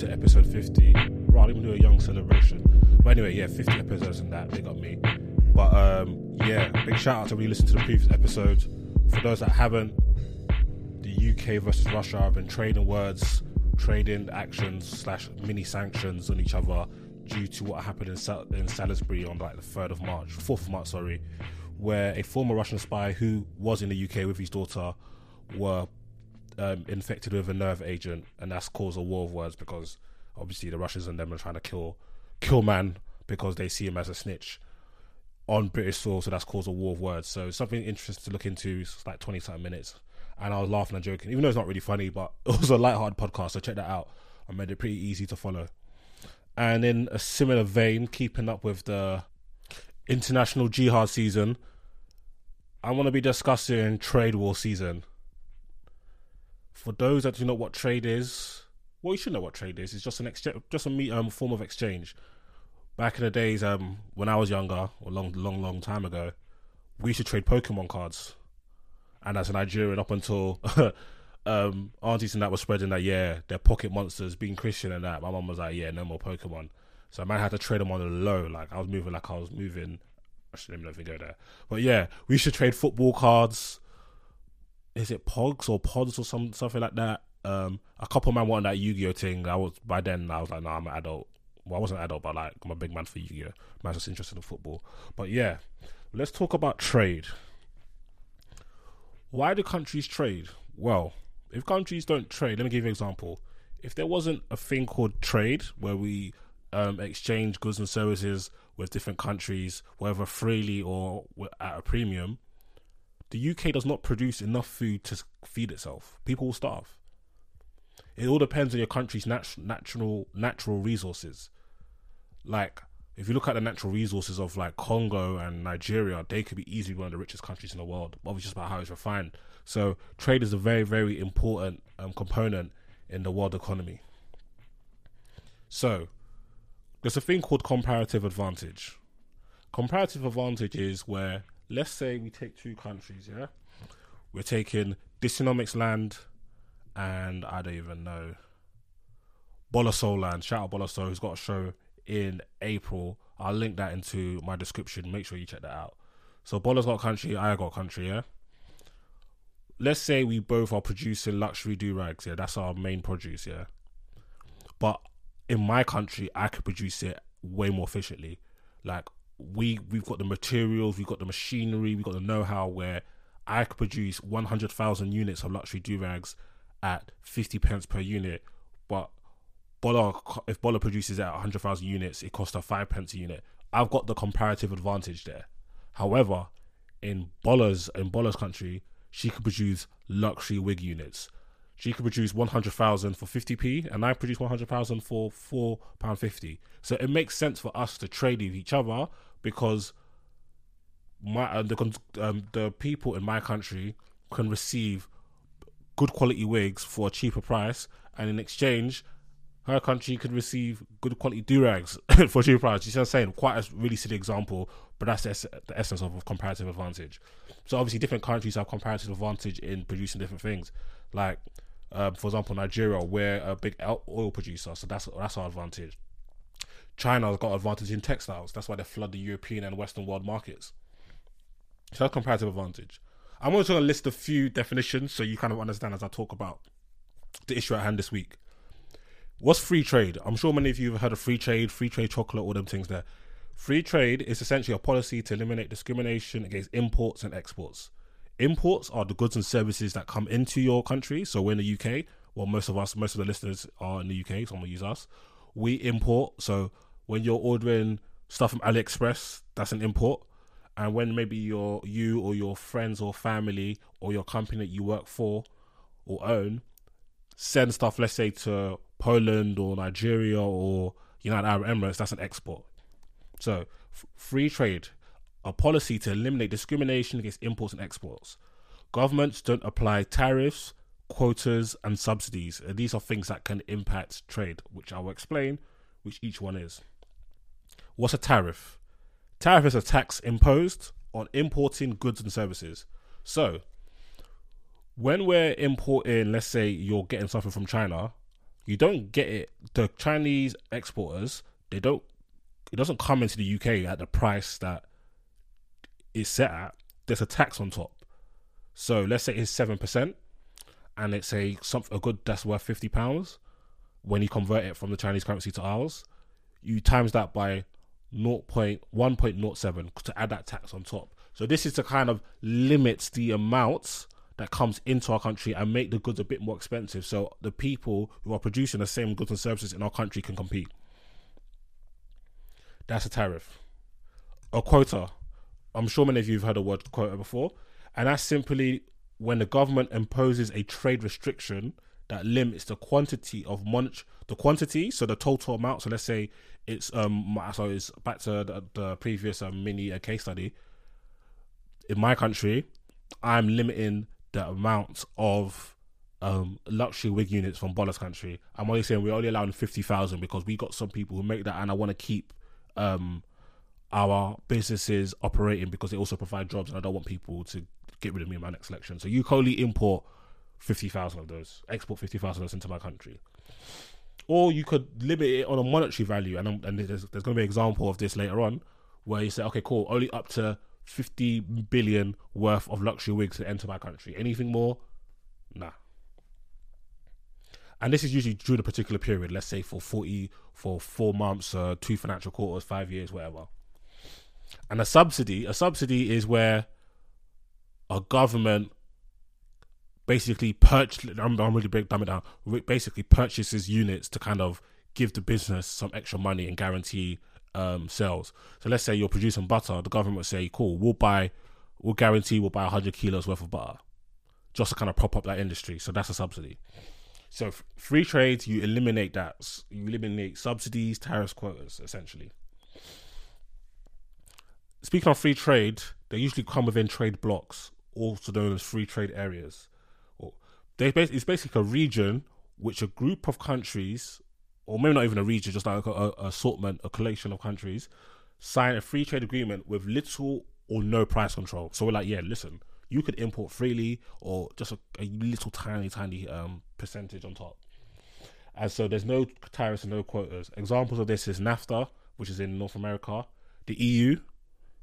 To episode 50. Right, even do a young celebration. But anyway, yeah, 50 episodes and that, big up me. But um, yeah, big shout out to everybody listening to the previous episodes. For those that haven't, the UK versus Russia have been trading words, trading actions slash mini sanctions on each other due to what happened in, Sal- in Salisbury on like the 3rd of March, 4th of March, sorry, where a former Russian spy who was in the UK with his daughter were um, infected with a nerve agent, and that's caused a war of words because obviously the Russians and them are trying to kill kill man because they see him as a snitch on British soil, so that's caused a war of words. So something interesting to look into. It's like twenty something minutes, and I was laughing and joking, even though it's not really funny, but it was a light-hearted podcast. So check that out. I made it pretty easy to follow. And in a similar vein, keeping up with the international jihad season, I want to be discussing trade war season. For those that do not know what trade is, well, you should know what trade is. It's just an exchange, just a um, form of exchange. Back in the days, um, when I was younger, or long, long, long time ago, we used to trade Pokemon cards. And as a Nigerian, up until um, aunties and that were spreading that, yeah, they're pocket monsters, being Christian and that. My mum was like, yeah, no more Pokemon. So I might have to trade them on the low. Like I was moving, like I was moving. I shouldn't even go there. But yeah, we should trade football cards. Is it Pogs or Pods or some something like that? Um, a couple of man wanted that Yu-Gi-Oh thing. I was by then I was like, nah, I'm an adult. Well, I wasn't an adult, but like I'm a big man for Yu-Gi-Oh. Man's just interested in football. But yeah, let's talk about trade. Why do countries trade? Well, if countries don't trade, let me give you an example. If there wasn't a thing called trade where we um, exchange goods and services with different countries, whether freely or at a premium, the UK does not produce enough food to feed itself. People will starve. It all depends on your country's nat- natural natural resources. Like if you look at the natural resources of like Congo and Nigeria, they could be easily one of the richest countries in the world. Obviously, just about how it's refined. So trade is a very very important um, component in the world economy. So there's a thing called comparative advantage. Comparative advantage is where, let's say, we take two countries, yeah? We're taking Dysonomics land and I don't even know, Bolasol land. Shout out Bolasol, who's got a show in April. I'll link that into my description. Make sure you check that out. So Bola's got country, I got country, yeah? Let's say we both are producing luxury do rags, yeah? That's our main produce, yeah? But in my country, I could produce it way more efficiently. Like we we've got the materials, we've got the machinery, we've got the know-how where I could produce one hundred thousand units of luxury durags at fifty pence per unit, but Bola if Bola produces at hundred thousand units, it costs her five pence a unit. I've got the comparative advantage there. However, in Bola's in Bola's country, she could produce luxury wig units. She could produce one hundred thousand for fifty p, and I produce one hundred thousand for four pound fifty. So it makes sense for us to trade with each other because my uh, the um, the people in my country can receive good quality wigs for a cheaper price, and in exchange, her country could receive good quality durags for a cheaper price. You see what I'm saying? Quite a really silly example, but that's the, the essence of comparative advantage. So obviously, different countries have comparative advantage in producing different things. Like, um, for example, Nigeria, we're a big oil producer, so that's that's our advantage. China's got advantage in textiles. That's why they flood the European and Western world markets. So that's comparative advantage. I'm also going to list a few definitions so you kind of understand as I talk about the issue at hand this week. What's free trade? I'm sure many of you have heard of free trade, free trade chocolate, all them things there. Free trade is essentially a policy to eliminate discrimination against imports and exports. Imports are the goods and services that come into your country. So we're in the UK. Well, most of us, most of the listeners are in the UK, so I'm gonna use us. We import. So when you're ordering stuff from AliExpress, that's an import. and when maybe your you or your friends or family or your company that you work for or own send stuff, let's say to Poland or Nigeria or United Arab Emirates, that's an export. So, f- free trade, a policy to eliminate discrimination against imports and exports. Governments don't apply tariffs, quotas, and subsidies. These are things that can impact trade, which I will explain, which each one is. What's a tariff? Tariff is a tax imposed on importing goods and services. So, when we're importing, let's say you're getting something from China, you don't get it. The Chinese exporters, they don't. It doesn't come into the UK at the price that is set at. There's a tax on top. So let's say it's seven percent, and it's a some a good that's worth fifty pounds. When you convert it from the Chinese currency to ours, you times that by 0.1.07 to add that tax on top. So this is to kind of limit the amount that comes into our country and make the goods a bit more expensive so the people who are producing the same goods and services in our country can compete. That's a tariff. A quota. I'm sure many of you have heard the word quota before. And that's simply when the government imposes a trade restriction that limits the quantity of monetary the quantity, so the total amount. So let's say it's um so it's back to the, the previous um, mini uh, case study. In my country, I'm limiting the amount of um, luxury wig units from Bola's country. I'm only saying we're only allowing fifty thousand because we got some people who make that, and I want to keep um, our businesses operating because they also provide jobs, and I don't want people to get rid of me in my next election. So you can only import fifty thousand of those, export fifty thousand of those into my country, or you could limit it on a monetary value. And and there's, there's going to be an example of this later on, where you say, okay, cool, only up to 50 billion worth of luxury wigs to enter my country. Anything more? Nah. And this is usually during a particular period, let's say for 40, for four months, uh, two financial quarters, five years, whatever. And a subsidy, a subsidy is where a government basically purchase, I'm, I'm really break dumb it down, basically purchases units to kind of give the business some extra money and guarantee um, sales. So let's say you're producing butter, the government will say, "Cool, we'll buy, we'll guarantee we'll buy 100 kilos worth of butter, just to kind of prop up that industry." So that's a subsidy. So free trade, you eliminate that. You eliminate subsidies, tariffs, quotas, essentially. Speaking of free trade, they usually come within trade blocs, also known as free trade areas. It's basically a region which a group of countries or maybe not even a region, just like a, a, assortment, a collection of countries, sign a free trade agreement with little or no price control. So we're like, yeah, listen, you could import freely or just a, a little tiny, tiny um, percentage on top. And so there's no tariffs and no quotas. Examples of this is NAFTA, which is in North America, the EU,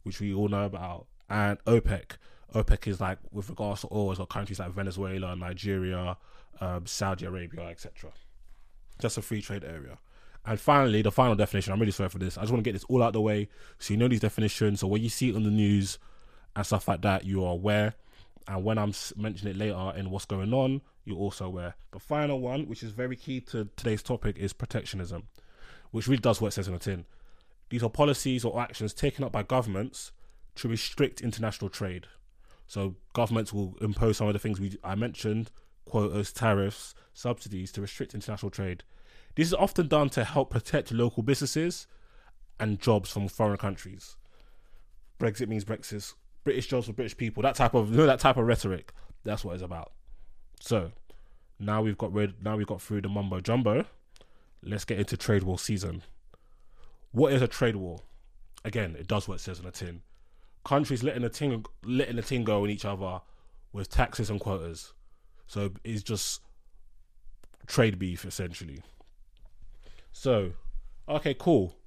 which we all know about, and OPEC. OPEC is like with regards to oil, it's got countries like Venezuela, Nigeria, um, Saudi Arabia, etc just a free trade area. And finally, the final definition. I'm really sorry for this. I just want to get this all out the way so you know these definitions. So when you see it on the news and stuff like that, you are aware. And when I'm mentioning it later in what's going on, you're also aware. The final one, which is very key to today's topic, is protectionism, which really does what it says in the tin. These are policies or actions taken up by governments to restrict international trade. So governments will impose some of the things we I mentioned quotas, tariffs, subsidies to restrict international trade. This is often done to help protect local businesses and jobs from foreign countries. Brexit means Brexit. British jobs for British people. That type of you know, that type of rhetoric. That's what it's about. So now we've got rid. Now we've got through the mumbo jumbo. Let's get into trade war season. What is a trade war? Again, it does what it says on the tin. Countries letting the tin letting the tin go on each other with taxes and quotas. So it's just trade beef essentially. So, okay, cool.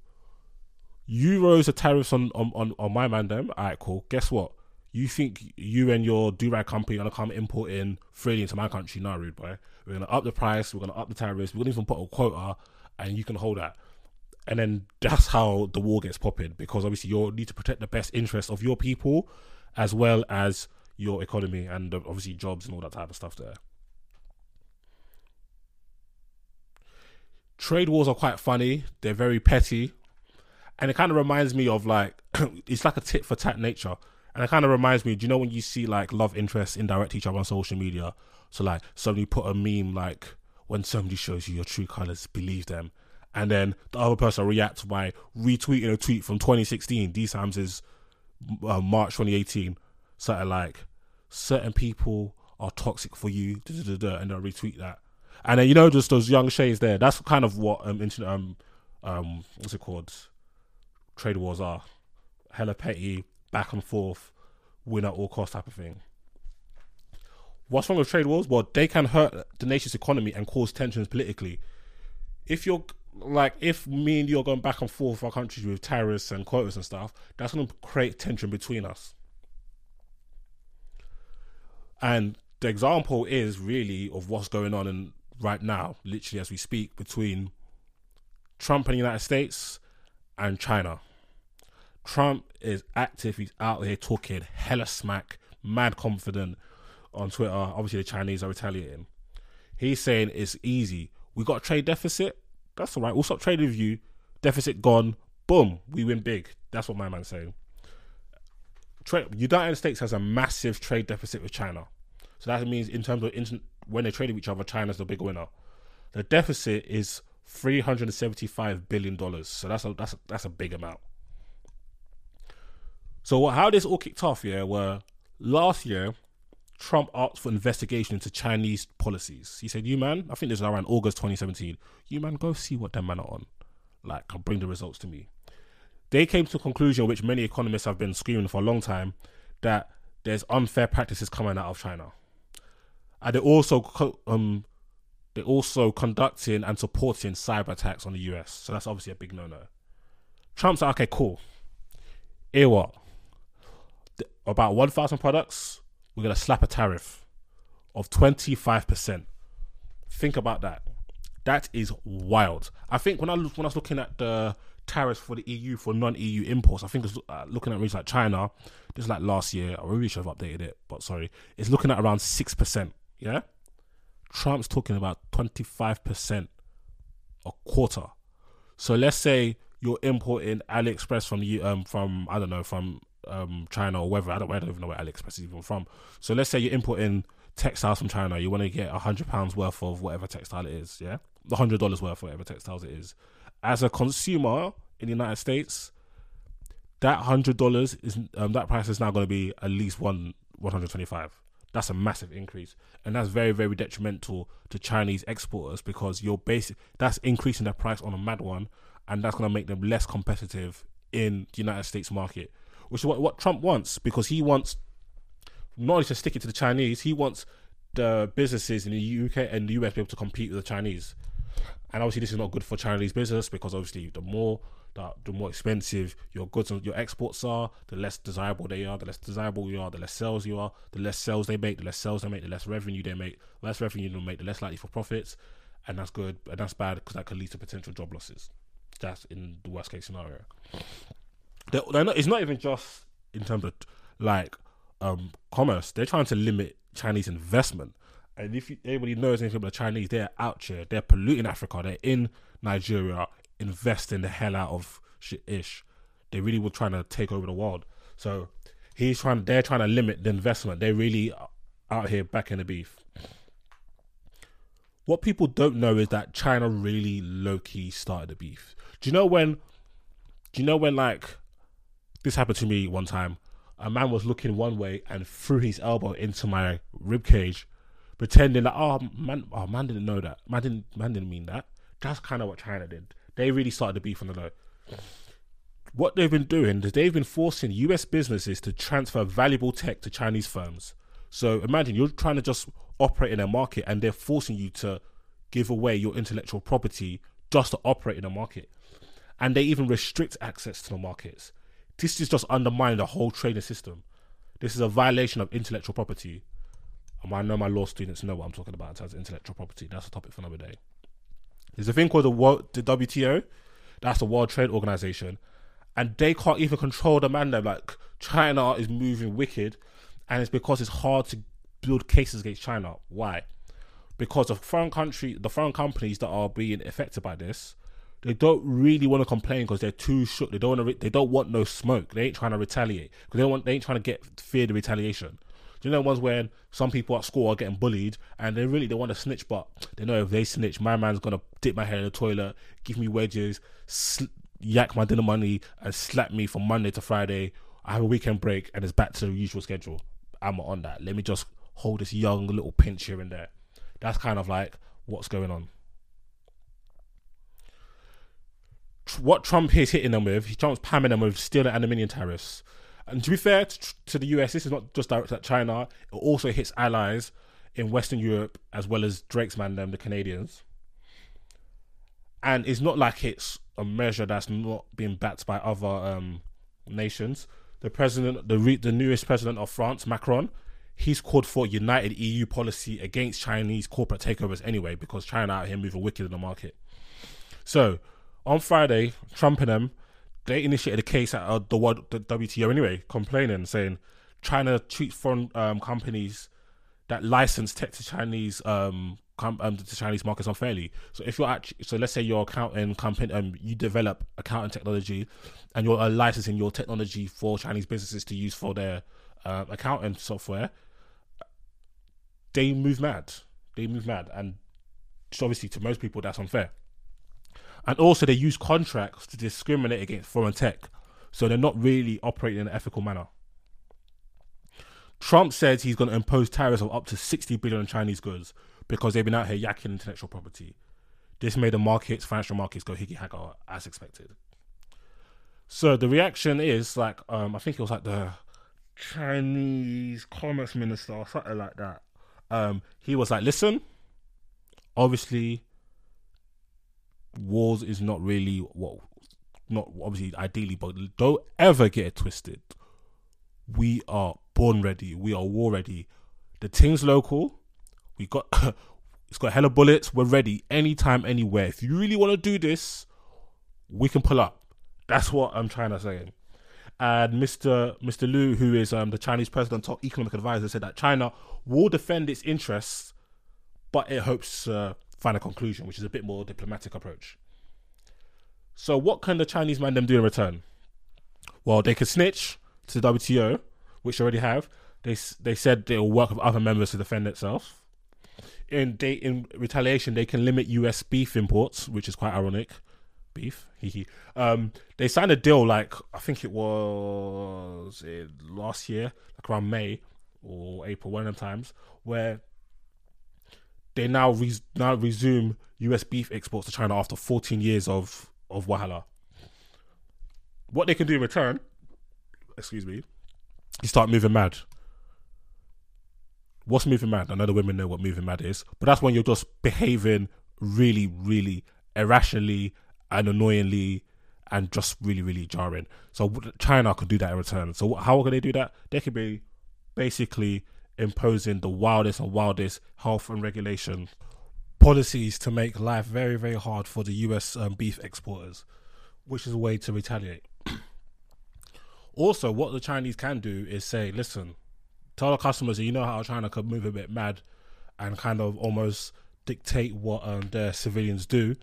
You Euros are tariffs on on on, on my man them. Alright, cool. Guess what? You think you and your do rag company are gonna come importing freely into my country? No, rude boy. We're gonna up the price. We're gonna up the tariffs. We're gonna even put a quota, and you can hold that. And then that's how the war gets popping because obviously you need to protect the best interests of your people as well as your economy and uh, obviously jobs and all that type of stuff there. Trade wars are quite funny. They're very petty. and it kind of reminds me of like it's like a tit for tat nature, and it kind of reminds me. Do you know when you see like love interests indirect each other on social media? So like somebody put a meme like when somebody shows you your true colors, believe them, and then the other person reacts by retweeting a tweet from 2016. These times is uh, March 2018. Something like certain people are toxic for you, da, da, da, and they'll retweet that. And then you know, just those young shades there. That's kind of what um internet um um what's it called? Trade wars are hella petty, back and forth, win at all cost type of thing. What's wrong with trade wars? Well, they can hurt the nation's economy and cause tensions politically. If you're like, if me and you are going back and forth our countries with tariffs and quotas and stuff, that's going to create tension between us. And the example is really of what's going on in right now, literally as we speak, between Trump and the United States and China. Trump is active, he's out here talking hella smack, mad confident on Twitter. Obviously, the Chinese are retaliating. He's saying it's easy. We got a trade deficit. That's all right. We'll stop trading with you. Deficit gone. Boom. We win big. That's what my man's saying. Trade, United States has a massive trade deficit with China. So that means in terms of inter- when they trade with each other, China's the big winner. The deficit is three hundred and seventy-five billion dollars. So that's a that's a, that's a big amount. So how this all kicked off, yeah, were last year Trump asked for investigation into Chinese policies. He said, "You man, I think this is around August 2017. You man, go see what them man are on. Like, bring the results to me." They came to a conclusion, which many economists have been screaming for a long time, that there's unfair practices coming out of China, and they're also um they're also conducting and supporting cyber attacks on the US. So that's obviously a big no-no. Trump's like, okay, cool. Here what? About 1,000 products, we're going to slap a tariff of 25%. Think about that. That is wild. I think when I look, when I was looking at the tariffs for the EU for non-EU imports, I think it's uh, looking at regions like China. Is like last year. I really should have updated it, but sorry, it's looking at around six percent. Yeah, Trump's talking about twenty five percent a quarter. So let's say you're importing AliExpress from the um from I don't know from um China or whether I don't I don't even know where AliExpress is even from. So let's say you're importing textiles from China. You want to get a hundred pounds worth of whatever textile it is. Yeah, the hundred dollars worth of whatever textiles it is. As a consumer in the United States, that hundred dollars is um, that price is now going to be at least one one hundred twenty five. That's a massive increase, and that's very very detrimental to Chinese exporters because you're basic that's increasing their price on a mad one, and that's going to make them less competitive in the United States market, which is what what Trump wants because he wants not only to stick it to the Chinese, he wants the businesses in the UK and the US be able to compete with the Chinese. And obviously, this is not good for Chinese business because obviously, the more the, the more expensive your goods and your exports are, the less desirable they are. The less desirable you are, the less sales you are. The less sales they make, the less sales they make, the less revenue they make. The less revenue they make, the less likely for profits. And that's good, and that's bad because that could lead to potential job losses. That's in the worst case scenario. They're, they're not, it's not even just in terms of like um, commerce. They're trying to limit Chinese investment. And if you, anybody knows anything about the Chinese, they're out here. They're polluting Africa. They're in Nigeria, investing the hell out of shit ish. They really were trying to take over the world. So he's trying. They're trying to limit the investment. They're really out here backing the beef. What people don't know is that China really low key started the beef. Do you know when? Do you know when like this happened to me one time? A man was looking one way and threw his elbow into my rib cage, pretending that oh man, oh man didn't know that. Man didn't man didn't mean that. That's kind of what China did. They really started the beef on the low. What they've been doing is they've been forcing US businesses to transfer valuable tech to Chinese firms. So imagine you're trying to just operate in a market and they're forcing you to give away your intellectual property just to operate in a market. And they even restrict access to the markets. This is just undermining the whole trading system. This is a violation of intellectual property. And I know my law students know what I'm talking about of intellectual property. That's a topic for another day. There's a thing called the, World, the WTO. That's the World Trade Organization. And they can't even control the man there. Like, China is moving wicked. And it's because it's hard to build cases against China. Why? Because the foreign country, the foreign companies that are being affected by this, they don't really want to complain because they're too shook. They don't want to. Re- they don't want no smoke. They ain't trying to retaliate because they want. They ain't trying to get fear the retaliation. Do you know ones where some people at school are getting bullied and they really they want to snitch, but they know if they snitch, my man's gonna dip my head in the toilet, give me wedges, sl- yak my dinner money, and slap me from Monday to Friday. I have a weekend break and it's back to the usual schedule. I'm on that. Let me just hold this young little pinch here and there. That's kind of like what's going on. What Trump is hitting them with, he Trump's pamming them with steel and aluminium tariffs. And to be fair to, to the US, this is not just directed at China. It also hits allies in Western Europe as well as Drake's man, them the Canadians. And it's not like it's a measure that's not being backed by other um, nations. The president, the re- the newest president of France, Macron, he's called for united EU policy against Chinese corporate takeovers anyway, because China out here moving wicked in the market. So on Friday, Trump and them they initiated a case at uh, the, the WTO anyway, complaining, saying China treats foreign um, companies that license tech to Chinese um, com- um to Chinese markets unfairly. So if you're actually, so let's say you're accounting company, um, you develop accounting technology, and you're uh, licensing your technology for Chinese businesses to use for their uh, accounting software, they move mad. They move mad, and obviously to most people that's unfair. And also they use contracts to discriminate against foreign tech, so they're not really operating in an ethical manner. Trump says he's going to impose tariffs of up to 60 billion on Chinese goods because they've been out here yakking intellectual property. This made the markets, financial markets, go higgy hagger as expected. So the reaction is like, um, I think it was like the Chinese commerce minister or something like that. Um, he was like, listen, obviously, wars is not really well, not obviously ideally, but don't ever get it twisted. We are born ready. We are war ready. The thing's local. We got it's got hella bullets. We're ready anytime, anywhere. If you really want to do this, we can pull up. That's what I'm trying to say. And Mr. Mr. Liu, who is um, the Chinese president, top economic advisor, said that China will defend its interests, but it hopes uh, find a conclusion, which is a bit more diplomatic approach. So, what can the Chinese man them do in return? Well, they could snitch to the WTO, which they already have. They they said they will work with other members to defend itself. In they in retaliation, they can limit U.S. beef imports, which is quite ironic. Beef, hee. Um, they signed a deal like I think it was eh, last year, like around May or April, one of them times, where they now res- now resume U.S. beef exports to China after 14 years of of wahala. What they can do in return, excuse me, you start moving mad. What's moving mad? I know the women know what moving mad is, but that's when you're just behaving really, really irrationally and annoyingly and just really, really jarring. So China could do that in return. So how can they do that? They could be basically imposing the wildest and wildest health and regulation policies to make life very, very hard for the US um, beef exporters, which is a way to retaliate. also, what the Chinese can do is say, listen, tell our customers that you know how China could move a bit mad and kind of almost dictate what um, their civilians do.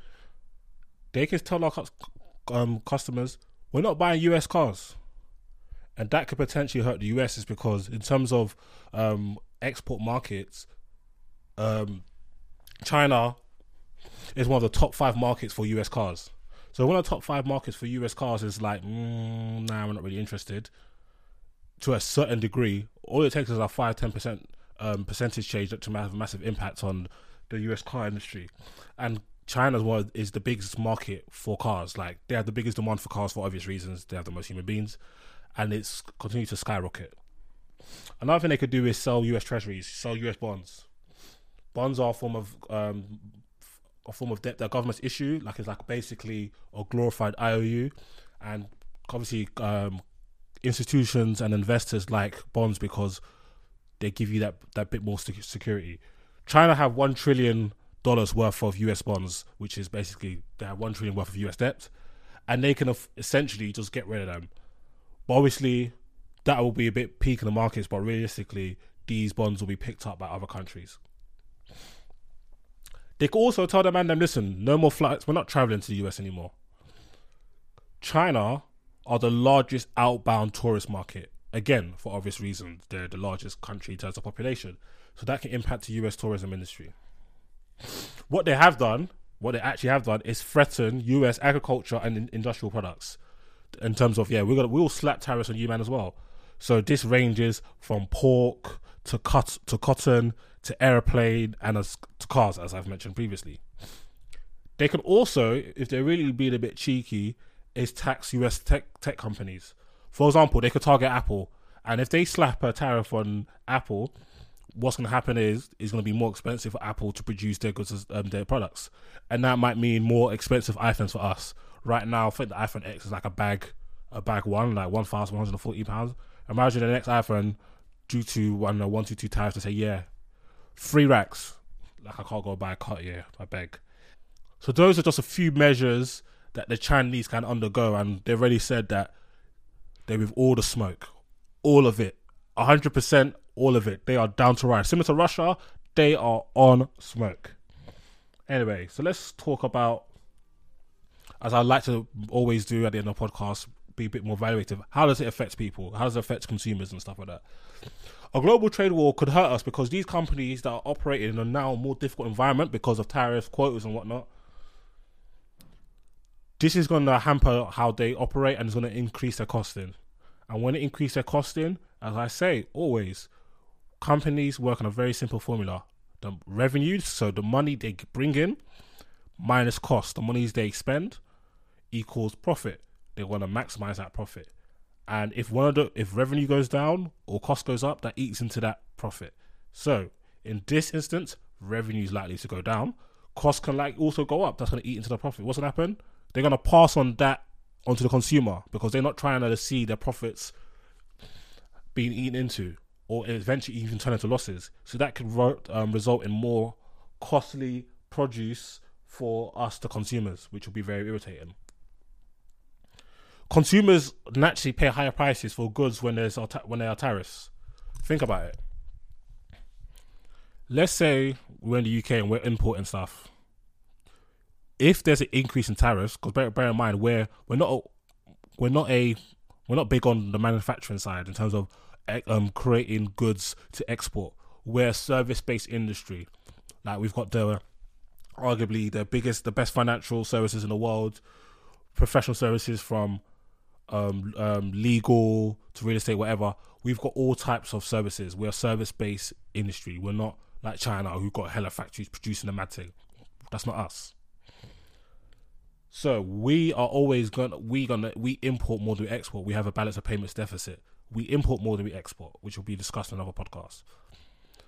They can tell our um, customers, we're not buying US cars. And that could potentially hurt the US is because, in terms of um, export markets, um, China is one of the top five markets for US cars. So one of the top five markets for US cars is like, mm, nah, we're not really interested. To a certain degree, all it takes is a five, ten percent um, percentage change to have a massive impact on the US car industry. And China's one is the biggest market for cars. Like they have the biggest demand for cars for obvious reasons. They have the most human beings, and it's continued to skyrocket. Another thing they could do is sell US treasuries, sell US bonds bonds are a form of um, a form of debt that governments issue, like it's like basically a glorified IOU, and obviously um, institutions and investors like bonds because they give you that that bit more security. China have one trillion dollars worth of US bonds, which is basically they have one trillion worth of US debt, and they can essentially just get rid of them. But obviously, that will be a bit peak in the markets, but realistically, these bonds will be picked up by other countries. They could also tell the man them, listen, no more flights. We're not traveling to the US anymore. China are the largest outbound tourist market. Again, for obvious reasons, they're the largest country in terms of population. So that can impact the US tourism industry. What they have done, what they actually have done, is threaten US agriculture and industrial products. In terms of, yeah, we're gonna we'll slap tariffs on you, man, as well. So this ranges from pork to cut to cotton to airplane and as, to cars, as I've mentioned previously. They can also, if they're really being a bit cheeky, is tax US tech tech companies. For example, they could target Apple, and if they slap a tariff on Apple, what's going to happen is it's going to be more expensive for Apple to produce their goods, um, their products, and that might mean more expensive iPhones for us. Right now, I think the iPhone X is like a bag, a bag one, like one thousand one hundred forty pounds. Imagine the next iPhone, due to one one two two tariffs, to say yeah, three racks. Like I can't go buy a Cartier, I beg. So those are just a few measures that the Chinese can undergo, and they've already said that they with all the smoke, all of it, hundred percent, all of it. They are down to ride. Similar to Russia, they are on smoke. Anyway, so let's talk about, as I like to always do at the end of the podcast, be a bit more evaluative. How does it affect people? How does it affect consumers and stuff like that? A global trade war could hurt us because these companies that are operating in a now more difficult environment because of tariffs, quotas, and whatnot this is going to hamper how they operate and it's going to increase their costing. And when it increases their costing, as I say always, companies work on a very simple formula: the revenues, so the money they bring in minus cost, the monies they spend equals profit. They want to maximize that profit. And if one of the if revenue goes down or cost goes up, that eats into that profit. So in this instance, revenue is likely to go down. Cost can like also go up. That's going to eat into the profit. What's going to happen? they're going to pass on that onto the consumer because they're not trying to see their profits being eaten into or eventually even turn into losses. So that could um, result in more costly produce for us, the consumers, which will be very irritating. Consumers naturally pay higher prices for goods when there's when there are tariffs. Think about it. Let's say we're in the UK and we're importing stuff if there's an increase in tariffs, because bear, bear in mind we're we're not we're not a we're not big on the manufacturing side in terms of eh, um, creating goods to export. We're a service based industry. Like we've got the arguably the biggest, the best financial services in the world, professional services from um, um, legal to real estate, whatever. We've got all types of services. We're a service based industry. We're not like China who've got hella factories producing the mad thing. That's not us. So we are always gonna we gonna we import more than we export. We have a balance of payments deficit. We import more than we export, which will be discussed in another podcast.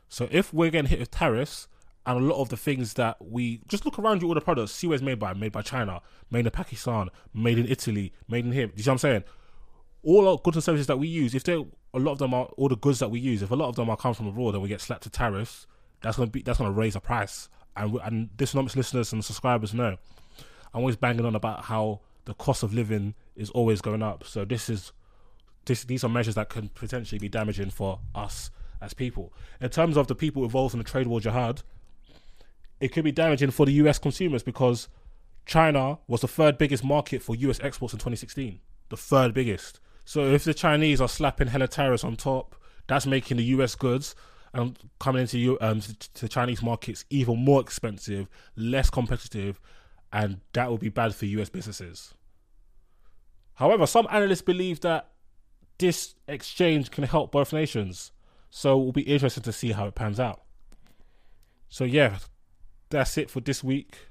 So if we're getting hit with tariffs and a lot of the things that we just look around you, all the products, see where it's made by, made by China, made in Pakistan, made in Italy, made in here. Do you see what I'm saying? All our goods and services that we use, if they a lot of them are all the goods that we use, if a lot of them are come from abroad and we get slapped to tariffs, that's gonna be that's gonna raise the price. And and Dysonomics listeners and subscribers know I'm always banging on about how the cost of living is always going up. So this is this these are measures that can potentially be damaging for us as people. In terms of the people involved in the trade war jihad, it could be damaging for the US consumers because China was the third biggest market for US exports in 2016. The third biggest. So if the Chinese are slapping hella tariffs on top, that's making the US goods and um, coming into um, to Chinese markets even more expensive, less competitive, and that would be bad for US businesses. However, some analysts believe that this exchange can help both nations, so it will be interesting to see how it pans out. So, yeah, that's it for this week.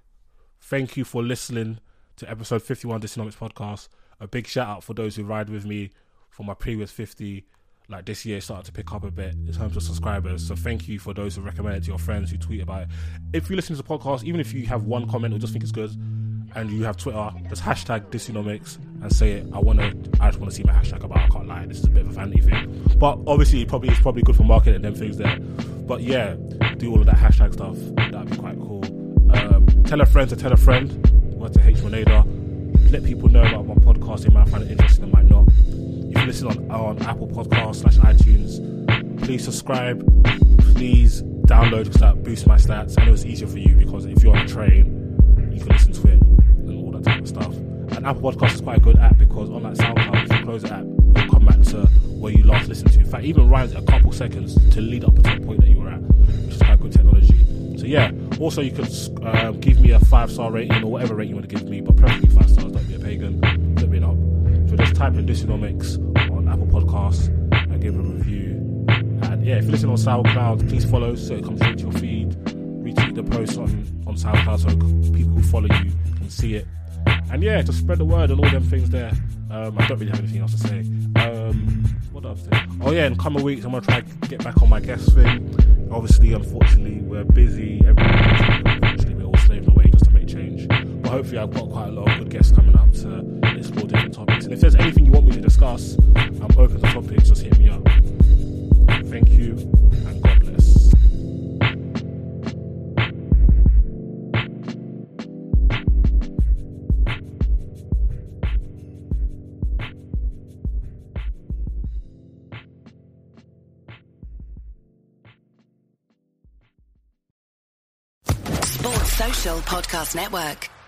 Thank you for listening to episode 51 Dysonomics Podcast. A big shout out for those who ride with me for my previous 50 like this year started to pick up a bit in terms of subscribers. So thank you for those who recommend it to your friends who tweet about it. If you listen to the podcast, even if you have one comment or just think it's good, and you have Twitter, just hashtag Dysonomics and say it. I wanna, I just wanna see my hashtag about. I can't lie, this is a bit of a vanity thing, but obviously, probably it's probably good for marketing and them things there. But yeah, do all of that hashtag stuff. That'd be quite cool. Um, tell a friend to tell a friend. What's to H Monada. Let people know about my podcast. They might find it interesting, they might not. You can listen on, on Apple Podcasts slash iTunes. Please subscribe. Please download because that boosts my stats. and it's easier for you because if you're on a train, you can listen to it and all that type of stuff. And Apple Podcast is quite a good app because on that SoundCloud, if you close the app, back to where you last listened to. In fact, even runs a couple seconds to lead up to the point that you were at, which is quite good technology. So yeah. Also, you could uh, give me a five star rating or whatever rating you want to give me, but preferably five stars. Don't be a pagan. Me know. So just type in Dysonomics on Apple Podcasts and give a review. And yeah, if you listen on SoundCloud, please follow so it comes straight to your feed. Retweet the post on on SoundCloud so people who follow you can see it. And yeah, just spread the word and all them things there. Um, I don't really have anything else to say. Um, what else? Oh yeah, in coming weeks I'm gonna try get back on my guest thing. Obviously, unfortunately, we're busy. Unfortunately, we're all slaving away just to make change. But hopefully, I've got quite a lot of good guests coming up to explore different topics. And if there's anything you want me to discuss, I'm open to topics. Just hit me up. Thank you, Podcast Network.